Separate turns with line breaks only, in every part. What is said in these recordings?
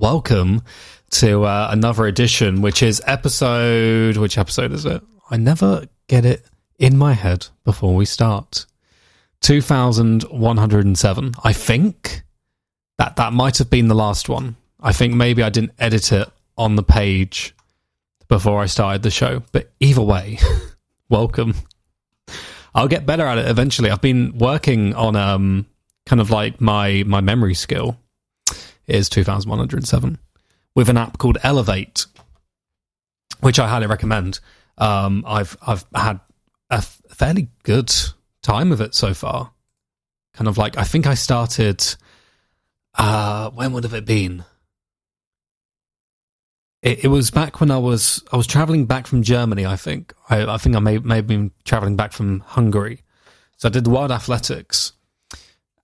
welcome to uh, another edition, which is episode. Which episode is it? I never get it in my head before we start. 2107. I think that that might have been the last one. I think maybe I didn't edit it on the page before I started the show. But either way, welcome. I'll get better at it eventually. I've been working on um kind of like my my memory skill is 2107 with an app called Elevate, which I highly recommend. Um, I've I've had a fairly good time with it so far. Kind of like I think I started. Uh, when would have it been? It, it was back when I was I was traveling back from Germany. I think I, I think I may may have been traveling back from Hungary. So I did the World Athletics,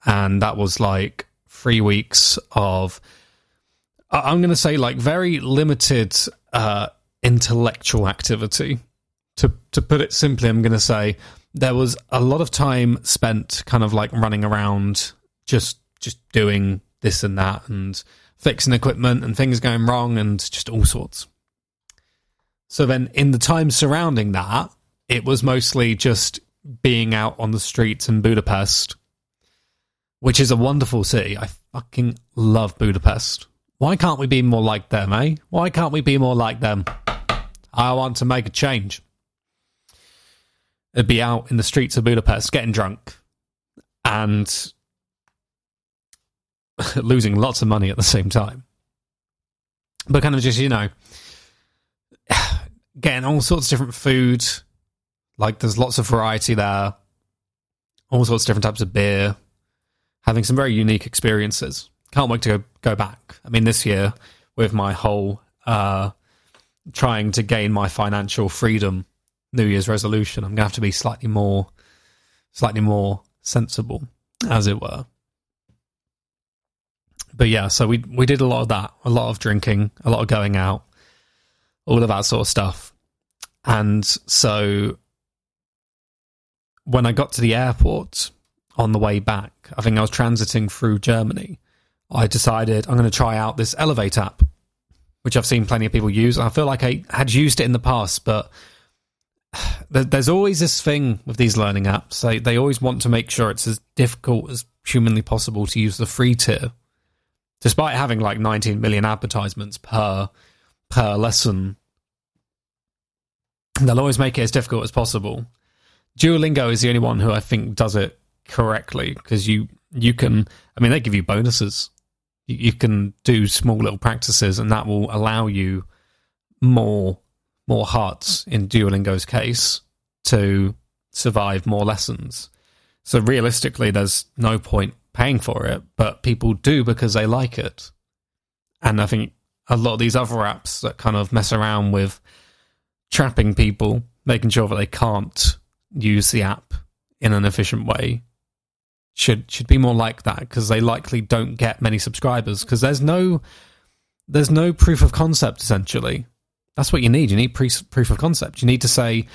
and that was like three weeks of I'm going to say like very limited uh, intellectual activity. To to put it simply, I'm going to say there was a lot of time spent kind of like running around, just just doing this and that, and fixing equipment and things going wrong, and just all sorts. So then, in the time surrounding that, it was mostly just being out on the streets in Budapest, which is a wonderful city. I fucking love Budapest. Why can't we be more like them, eh? Why can't we be more like them? I want to make a change. It'd be out in the streets of Budapest getting drunk and losing lots of money at the same time. But kind of just, you know, getting all sorts of different food. Like there's lots of variety there. All sorts of different types of beer. Having some very unique experiences can't wait to go, go back. I mean, this year with my whole uh, trying to gain my financial freedom New Year's resolution, I'm gonna have to be slightly more, slightly more sensible, as it were. But yeah, so we we did a lot of that, a lot of drinking, a lot of going out, all of that sort of stuff, and so when I got to the airport on the way back, I think I was transiting through Germany I decided I'm going to try out this Elevate app, which I've seen plenty of people use. I feel like I had used it in the past, but there's always this thing with these learning apps. They, they always want to make sure it's as difficult as humanly possible to use the free tier, despite having like 19 million advertisements per per lesson. They'll always make it as difficult as possible. Duolingo is the only one who I think does it correctly because you you can. I mean, they give you bonuses you can do small little practices, and that will allow you more more hearts in Duolingo's case to survive more lessons. So realistically, there's no point paying for it, but people do because they like it. And I think a lot of these other apps that kind of mess around with trapping people, making sure that they can't use the app in an efficient way, should should be more like that because they likely don't get many subscribers because there's no there's no proof of concept essentially. That's what you need. You need pre- proof of concept. You need to say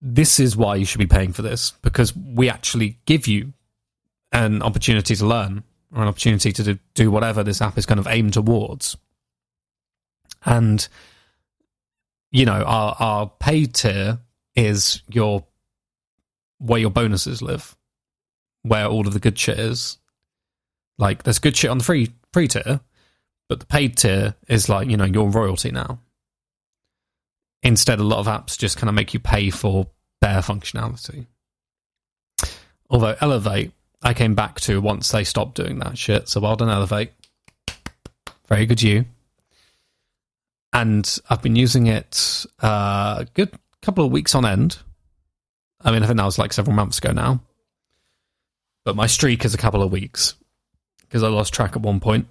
this is why you should be paying for this because we actually give you an opportunity to learn or an opportunity to do, whatever this app is kind of aimed towards. And you know, our our paid tier is your where your bonuses live where all of the good shit is. Like, there's good shit on the free free tier, but the paid tier is like you know your royalty now. Instead, a lot of apps just kind of make you pay for bare functionality. Although Elevate, I came back to once they stopped doing that shit. So well done, Elevate. Very good, you. And I've been using it uh, a good couple of weeks on end. I mean, I think that was like several months ago now but my streak is a couple of weeks because I lost track at one point.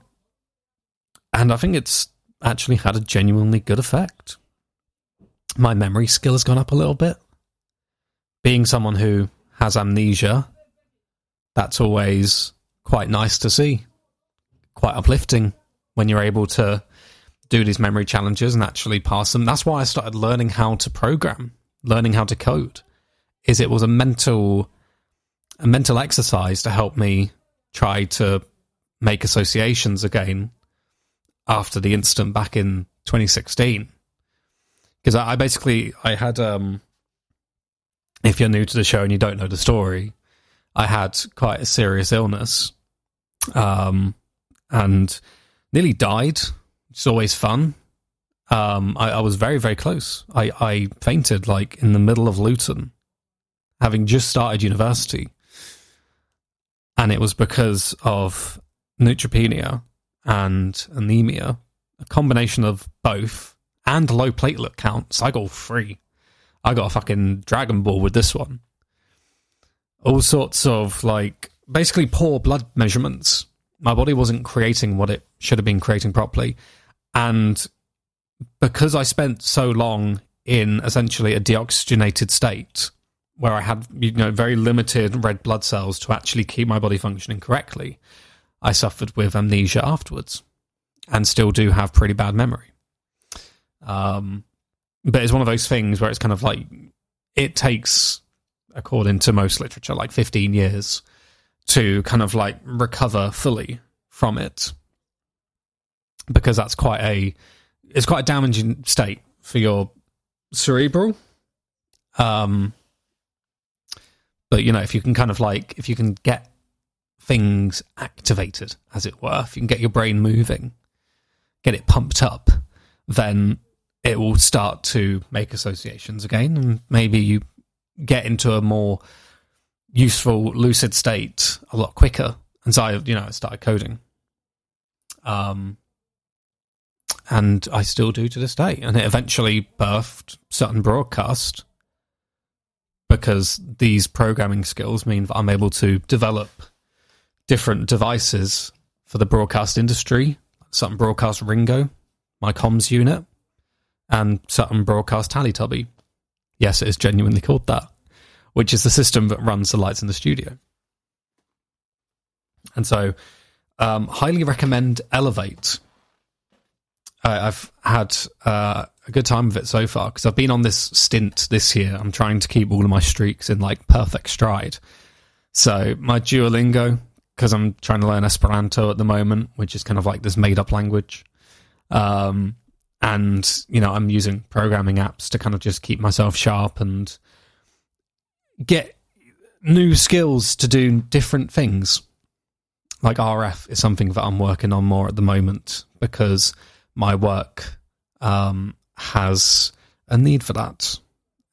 And I think it's actually had a genuinely good effect. My memory skill has gone up a little bit. Being someone who has amnesia, that's always quite nice to see. Quite uplifting when you're able to do these memory challenges and actually pass them. That's why I started learning how to program, learning how to code. Is it was a mental a mental exercise to help me try to make associations again after the incident back in 2016 because I, I basically I had um if you're new to the show and you don't know the story, I had quite a serious illness, um, and nearly died. It's always fun. Um, I, I, was very, very close. I, I fainted like in the middle of Luton, having just started university, and it was because of neutropenia and anemia, a combination of both, and low platelet counts. I got free. I got a fucking Dragon Ball with this one. All sorts of like basically poor blood measurements. My body wasn't creating what it should have been creating properly. And because I spent so long in essentially a deoxygenated state where I had you know very limited red blood cells to actually keep my body functioning correctly, I suffered with amnesia afterwards and still do have pretty bad memory. Um, but it's one of those things where it's kind of like it takes, according to most literature, like 15 years to kind of like recover fully from it because that's quite a it's quite a damaging state for your cerebral um but you know if you can kind of like if you can get things activated as it were if you can get your brain moving get it pumped up then it will start to make associations again, and maybe you get into a more useful, lucid state a lot quicker. And so I, you know, I started coding. Um, and I still do to this day. And it eventually birthed Sutton Broadcast because these programming skills mean that I'm able to develop different devices for the broadcast industry. Sutton Broadcast Ringo, my comms unit, and Sutton Broadcast Tally Yes, it is genuinely called that, which is the system that runs the lights in the studio. And so, um, highly recommend Elevate. I've had uh, a good time with it so far because I've been on this stint this year. I'm trying to keep all of my streaks in like perfect stride. So my Duolingo, because I'm trying to learn Esperanto at the moment, which is kind of like this made up language. Um, and you know i'm using programming apps to kind of just keep myself sharp and get new skills to do different things like rf is something that i'm working on more at the moment because my work um, has a need for that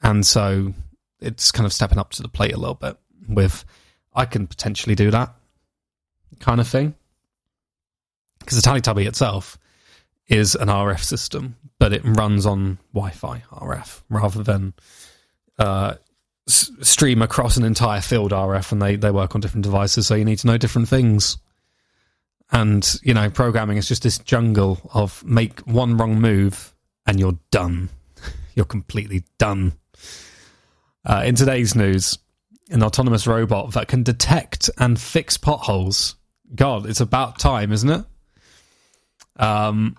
and so it's kind of stepping up to the plate a little bit with i can potentially do that kind of thing because the Teletubby itself is an RF system, but it runs on Wi-Fi RF rather than uh, s- stream across an entire field RF, and they they work on different devices. So you need to know different things. And you know, programming is just this jungle of make one wrong move and you're done. You're completely done. Uh, in today's news, an autonomous robot that can detect and fix potholes. God, it's about time, isn't it? Um,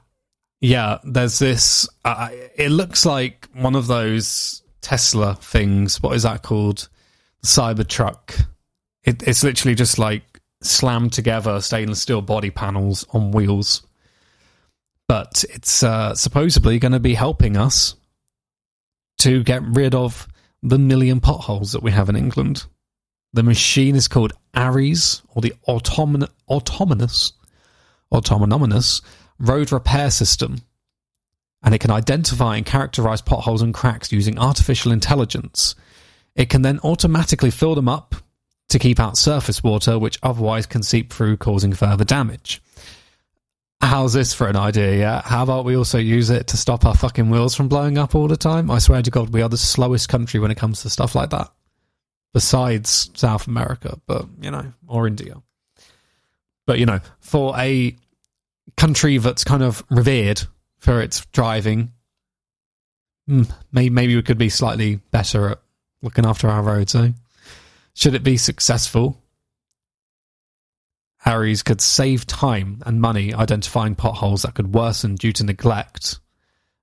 yeah, there's this. Uh, it looks like one of those Tesla things. What is that called? The Cybertruck. It, it's literally just like slammed together stainless steel body panels on wheels. But it's uh, supposedly going to be helping us to get rid of the million potholes that we have in England. The machine is called ARRES, or the autonomous, autonomous, autonomous road repair system, and it can identify and characterize potholes and cracks using artificial intelligence. It can then automatically fill them up to keep out surface water, which otherwise can seep through, causing further damage. How's this for an idea? Yeah. How about we also use it to stop our fucking wheels from blowing up all the time? I swear to God, we are the slowest country when it comes to stuff like that. Besides South America, but you know, or India. But you know, for a country that's kind of revered for its driving, hmm, maybe, maybe we could be slightly better at looking after our roads. Eh? Should it be successful, ARRES could save time and money identifying potholes that could worsen due to neglect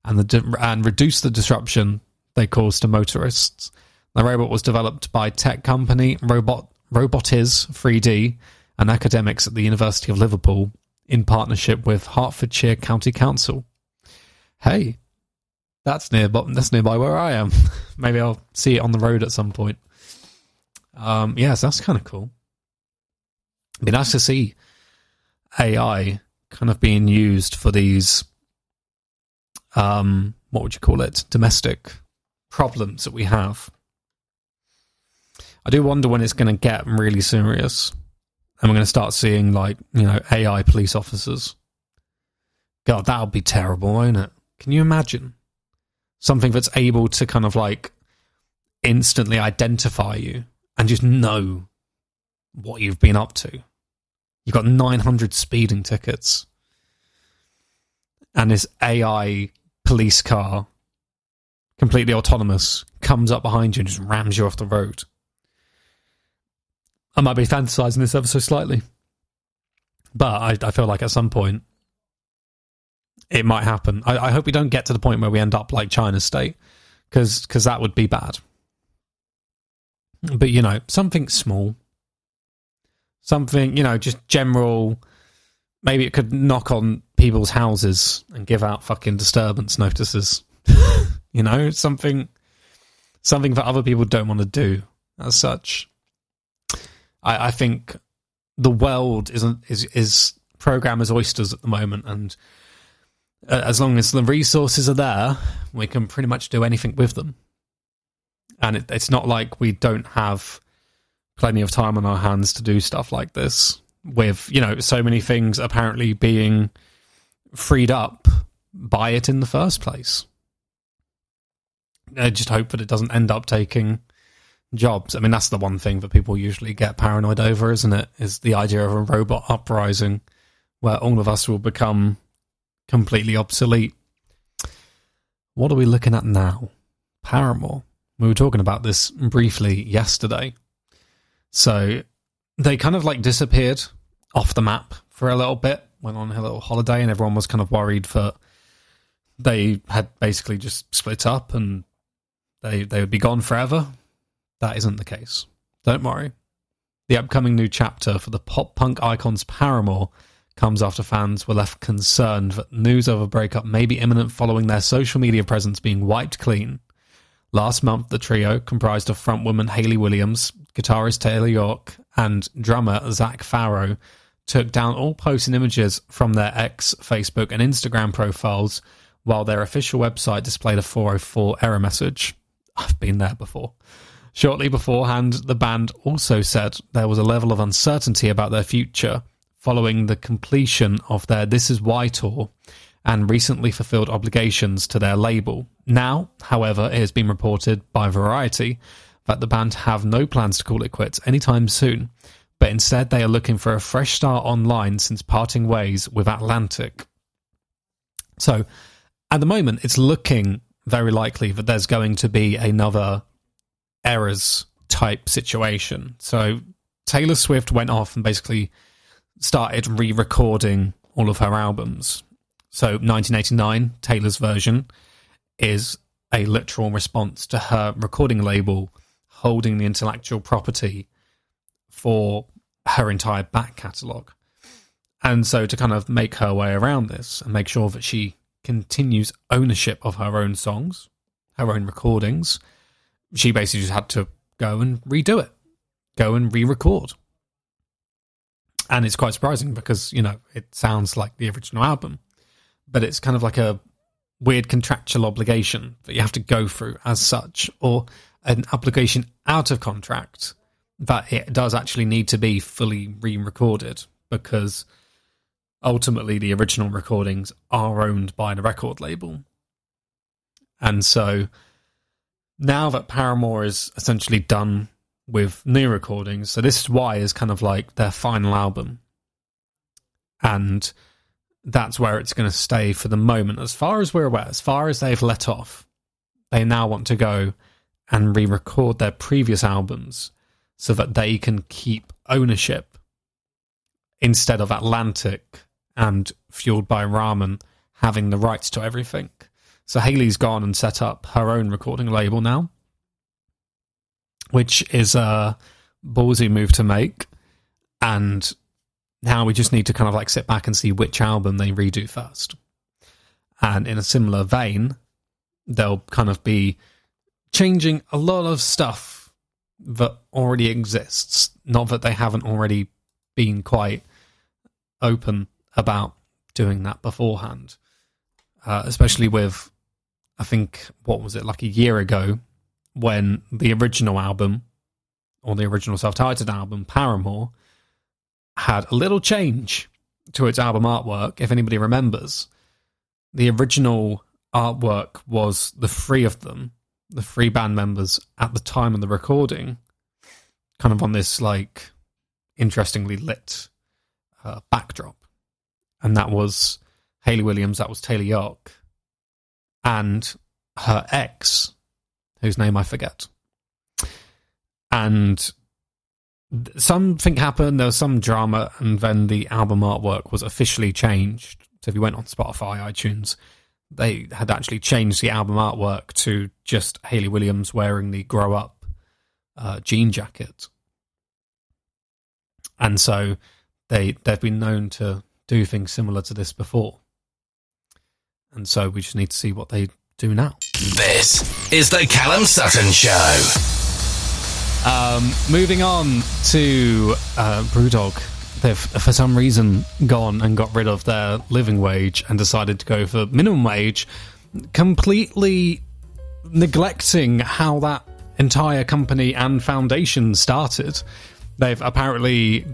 and the and reduce the disruption they cause to motorists. The robot was developed by tech company Robot Robotiz 3D and academics at the University of Liverpool in partnership with Hertfordshire County Council. Hey, that's near that's nearby where I am. Maybe I'll see it on the road at some point. Um, yes, that's kind of cool. It'd be nice to see AI kind of being used for these, um, what would you call it, domestic problems that we have. I do wonder when it's going to get really serious, and we're going to start seeing like you know AI police officers. God, that would be terrible, won't it? Can you imagine something that's able to kind of like instantly identify you and just know what you've been up to? You've got 900 speeding tickets. And this AI police car, completely autonomous, comes up behind you and just rams you off the road. I might be fantasizing this ever so slightly. But I, I feel like at some point it might happen. I, I, hope we don't get to the point where we end up like China's state, because that would be bad. But you know, something small, something, you know, just general. Maybe it could knock on people's houses and give out fucking disturbance notices. you know, something, something that other people don't want to do. As such, I, I think the world isn't is is program as oysters at the moment, and uh, as long as the resources are there, we can pretty much do anything with them. And it, it's not like we don't have plenty of time on our hands to do stuff like this with, you know, so many things apparently being freed up by it in the first place. I just hope that it doesn't end up taking jobs. I mean, that's the one thing that people usually get paranoid over, isn't it? Is the idea of a robot uprising where all of us will become completely obsolete. What are we looking at now? Paramore. We were talking about this briefly yesterday. So they kind of like disappeared off the map for a little bit, went on a little holiday, and everyone was kind of worried that they had basically just split up and they they would be gone forever. That isn't the case. Don't worry. The upcoming new chapter for the pop punk icons Paramore comes after fans were left concerned that news of a breakup may be imminent following their social media presence being wiped clean. Last month, the trio, comprised of frontwoman Hayley Williams, guitarist Taylor York, and drummer Zac Farro, took down all posts and images from their ex Facebook and Instagram profiles, while their official website displayed a 404 error message. I've been there before. Shortly beforehand, the band also said there was a level of uncertainty about their future following the completion of their This Is Why tour and recently fulfilled obligations to their label. Now, however, it has been reported by Variety that the band have no plans to call it quits anytime soon, but instead they are looking for a fresh start online since parting ways with Atlantic. So, at the moment, it's looking very likely that there's going to be another Eras type situation. So, Taylor Swift went off and basically started re recording all of her albums. So 1989, Taylor's version, is a literal response to her recording label holding the intellectual property for her entire back catalogue. And so to kind of make her way around this and make sure that she continues ownership of her own songs, her own recordings, she basically just had to go and redo it, go and re record and it's quite surprising because you know it sounds like the original album, but it's kind of like a weird contractual obligation that you have to go through as such, or an obligation out of contract that it does actually need to be fully re-recorded because ultimately the original recordings are owned by the record label, and so now that Paramore is essentially done with new recordings. So this is why is kind of like their final album. And that's where it's going to stay for the moment. As far as we're aware, as far as they've let off, they now want to go and re record their previous albums so that they can keep ownership instead of Atlantic and Fueled by Ramen having the rights to everything. So Hayley's gone and set up her own recording label now which is a ballsy move to make. And now we just need to kind of like sit back and see which album they redo first. And in a similar vein, they'll kind of be changing a lot of stuff that already exists. Not that they haven't already been quite open about doing that beforehand. Uh, especially with, I think, what was it, like a year ago, when the original album, or the original self titled album, Paramore, had a little change to its album artwork, if anybody remembers. The original artwork was the three of them, the three band members at the time of the recording, kind of on this like interestingly lit uh, backdrop. And that was Hayley Williams, that was Taylor York, and her ex, whose name I forget. And something happened, there was some drama, and then the album artwork was officially changed. So if you went on Spotify, iTunes, they had actually changed the album artwork to just Hayley Williams wearing the grow up uh, jean jacket. And so they they've been known to do things similar to this before. And so we just need to see what they do now.
This is the Callum Sutton Show.
Um, moving on to uh, Brewdog. They've, for some reason, gone and got rid of their living wage and decided to go for minimum wage, completely neglecting how that entire company and foundation started. They've apparently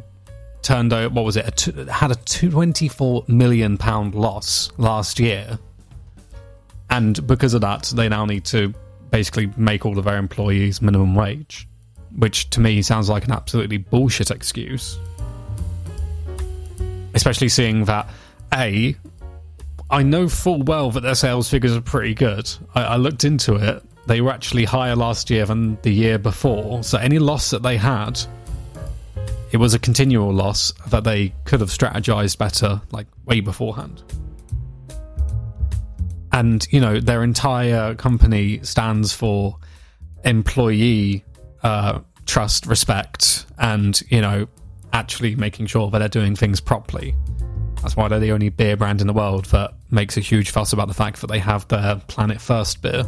turned out what was it? A t- had a twenty-four million pound loss last year, and because of that, they now need to basically make all of their employees minimum wage, which to me sounds like an absolutely bullshit excuse. Especially seeing that a, I know full well that their sales figures are pretty good. I, I looked into it; they were actually higher last year than the year before. So any loss that they had it was a continual loss that they could have strategized better, like way beforehand. And, you know, their entire company stands for employee uh, trust, respect, and, you know, actually making sure that they're doing things properly. That's why they're the only beer brand in the world that makes a huge fuss about the fact that they have their Planet First beer.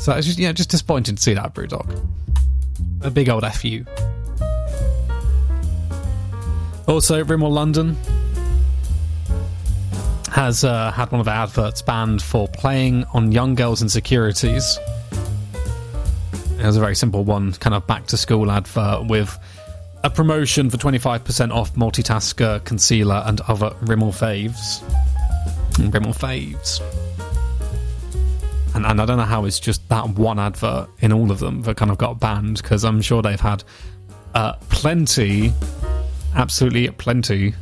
So it's just, yeah, just disappointing to see that, Brewdog. A big old FU. Also, Rimmel London has uh, had one of their adverts banned for playing on young girls' insecurities. It was a very simple one, kind of back to school advert with a promotion for 25% off multitasker, concealer, and other Rimmel faves. Rimmel faves. And, and I don't know how it's just that one advert in all of them that kind of got banned because I'm sure they've had uh, plenty absolutely plenty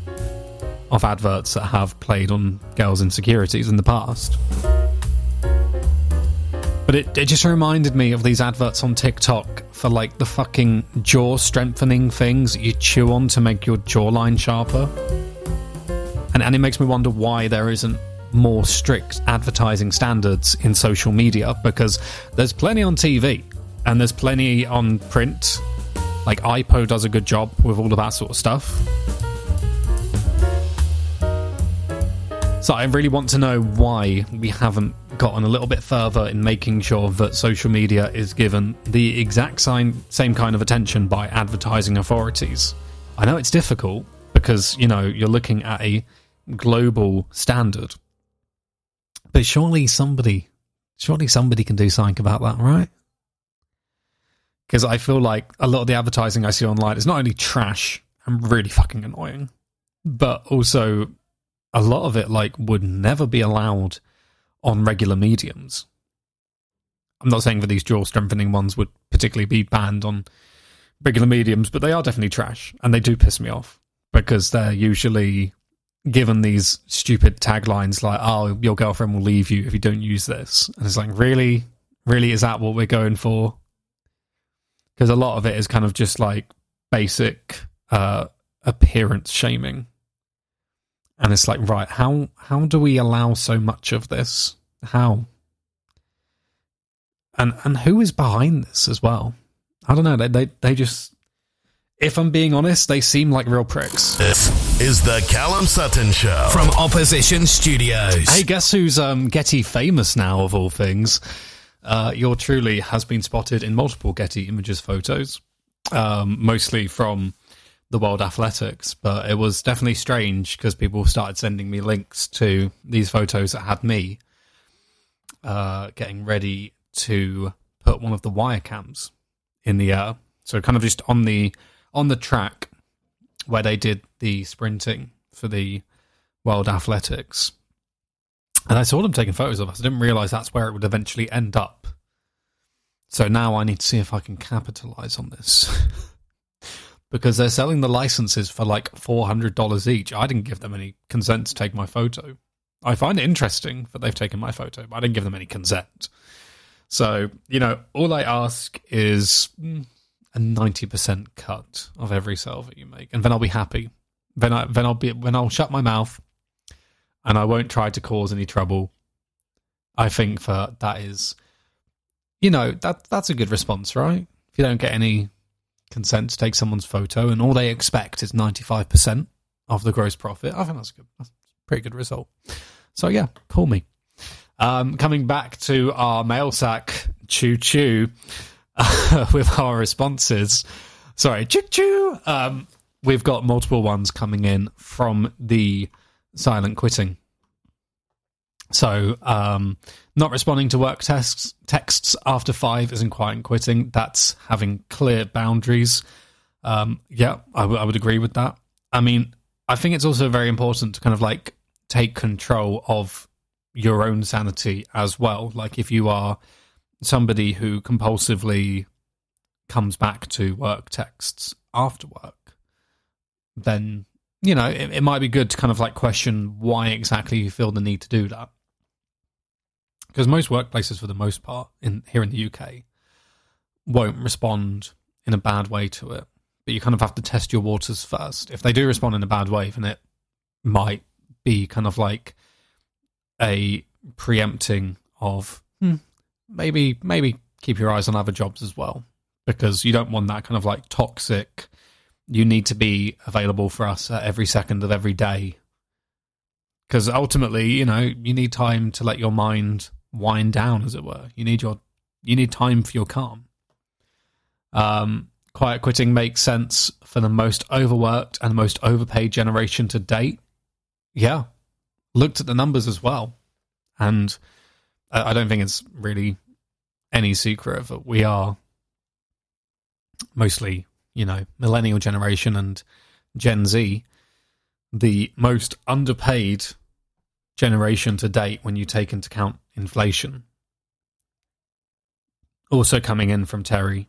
of adverts that have played on girls' insecurities in the past. But it, it just reminded me of these adverts on TikTok for like the fucking jaw strengthening things that you chew on to make your jawline sharper. And, and it makes me wonder why there isn't more strict advertising standards in social media because there's plenty on TV and there's plenty on print like iPo does a good job with all of that sort of stuff. So I really want to know why we haven't gotten a little bit further in making sure that social media is given the exact same same kind of attention by advertising authorities. I know it's difficult because, you know, you're looking at a global standard. But surely somebody surely somebody can do something about that, right? because I feel like a lot of the advertising I see online is not only trash and really fucking annoying, but also a lot of it like would never be allowed on regular mediums. I'm not saying that these jaw strengthening ones would particularly be banned on regular mediums, but they are definitely trash and they do piss me off because they're usually given these stupid taglines like, oh, your girlfriend will leave you if you don't use this. And it's like, really? Really? Is that what we're going for? because a lot of it is kind of just like basic uh, appearance shaming, and it's like, right, how how do we allow so much of this? How? And and who is behind this as well? I don't know. They they they just if I'm being honest, they seem like real pricks.
This is the Callum Sutton Show from Opposition Studios.
Hey, guess who's um, Getty famous now, of all things? Uh, your truly has been spotted in multiple Getty Images photos, um, mostly from the World Athletics, but it was definitely strange because people started sending me links to these photos that had me uh, getting ready to put one of the wire cams in the air. So kind of just on the on the track where they did the sprinting for the World Athletics. And I saw them taking photos of us. I didn't realize that's where it would eventually end up. So now I need to see if I can capitalize on this. because they're selling the licenses for like $400 each. I didn't give them any consent to take my photo. I find it interesting that they've taken my photo, but I didn't give them any consent. So, you know, all I ask is mm, a 90% cut of every sale that you make, and then I'll be happy. Then I then I'll be when I'll shut my mouth and I won't try to cause any trouble. I think that that is you know, that that's a good response, right? If you don't get any consent to take someone's photo, and all they expect is ninety five percent of the gross profit. I think that's good. That's a pretty good result. So yeah, call me. Um, coming back to our mail sack, choo choo, uh, with our responses. Sorry, choo choo. Um, we've got multiple ones coming in from the silent quitting. So, um, not responding to work texts, texts after five isn't quite quitting. That's having clear boundaries. Um, yeah, I, w- I would agree with that. I mean, I think it's also very important to kind of like take control of your own sanity as well. Like if you are somebody who compulsively comes back to work texts after work, then you know it, it might be good to kind of like question why exactly you feel the need to do that because most workplaces, for the most part, in here in the UK, won't respond in a bad way to it. But you kind of have to test your waters first. If they do respond in a bad way, then it might be kind of like a preempting of hmm, maybe maybe keep your eyes on other jobs as well because you don't want that kind of like toxic. You need to be available for us at every second of every day because ultimately, you know, you need time to let your mind wind down, as it were. You need your you need time for your calm. Um, quiet quitting makes sense for the most overworked and the most overpaid generation to date. Yeah, looked at the numbers as well, and I don't think it's really any secret that we are mostly, you know, millennial generation and Gen Z, the most underpaid generation to date when you take into account inflation. Also coming in from Terry.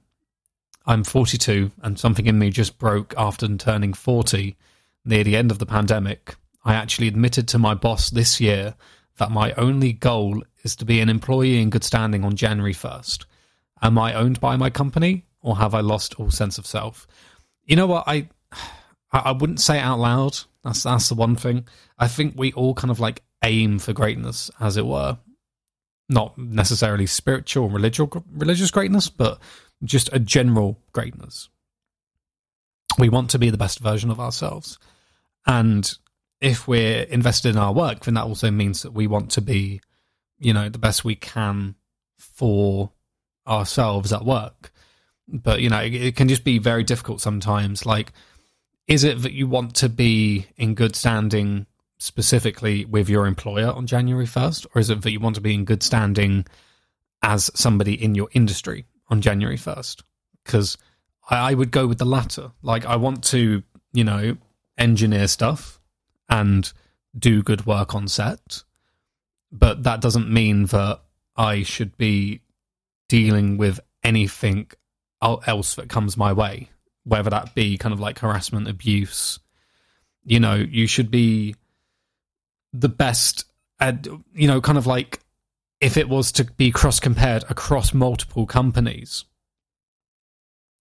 I'm 42 and something in me just broke after turning 40 near the end of the pandemic. I actually admitted to my boss this year that my only goal is to be an employee in good standing on January 1st. Am I owned by my company or have I lost all sense of self? You know what? I I wouldn't say it out loud. That's that's the one thing. I think we all kind of like aim for greatness, as it were. Not necessarily spiritual religious religious greatness, but just a general greatness. We want to be the best version of ourselves. And if we're invested in our work, then that also means that we want to be, you know, the best we can for ourselves at work. But, you know, it, it can just be very difficult sometimes. Like, is it that you want to be in good standing specifically with your employer on January 1st, or is it that you want to be in good standing as somebody in your industry on January 1st? Because I, I would go with the latter. Like, I want to, you know, engineer stuff and do good work on set, but that doesn't mean that I should be dealing with anything else that comes my way, whether that be kind of like harassment, abuse. You know, you should be the best, at, you know, kind of like if it was to be cross compared across multiple companies,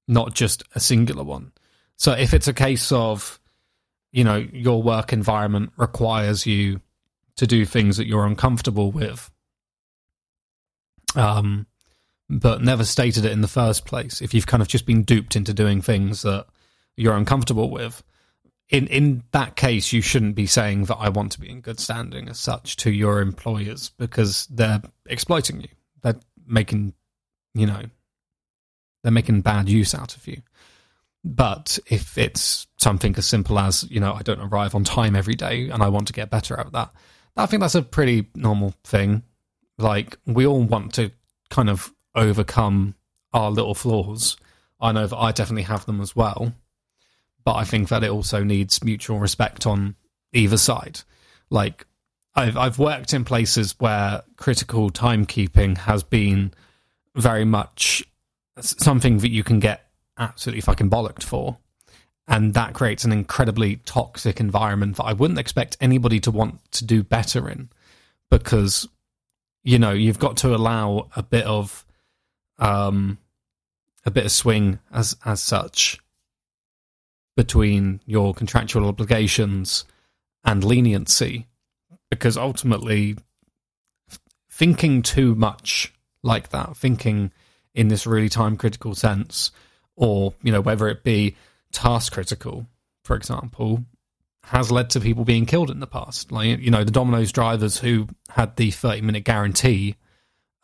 not just a singular one. So if it's a case of, you know, your work environment requires you to do things that you're uncomfortable with, um, but never stated it in the first place, if you've kind of just been duped into doing things that you're uncomfortable with, in in that case, you shouldn't be saying that I want to be in good standing as such to your employers because they're exploiting you. They're making, you know, they're making bad use out of you. But if it's something as simple as, you know, I don't arrive on time every day and I want to get better at that, I think that's a pretty normal thing. Like, we all want to kind of overcome our little flaws. I know that I definitely have them as well. But I think that it also needs mutual respect on either side. Like, I've, I've worked in places where critical timekeeping has been very much something that you can get absolutely fucking bollocked for. And that creates an incredibly toxic environment that I wouldn't expect anybody to want to do better in because, you know, you've got to allow a bit of, um, a bit of swing as, as such between your contractual obligations and leniency because ultimately thinking too much like that, thinking in this really time critical sense, or you know whether it be task critical, for example, has led to people being killed in the past. Like you know the Domino's drivers who had the thirty minute guarantee,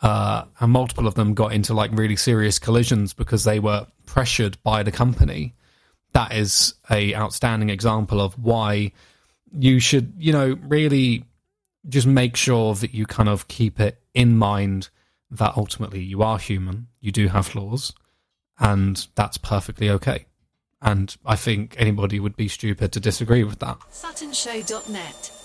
uh, and multiple of them got into like really serious collisions because they were pressured by the company. That is a outstanding example of why you should you know really just make sure that you kind of keep it in mind that ultimately you are human, you do have flaws, and that's perfectly okay. And I think anybody would be stupid to disagree with that. SuttonShow.net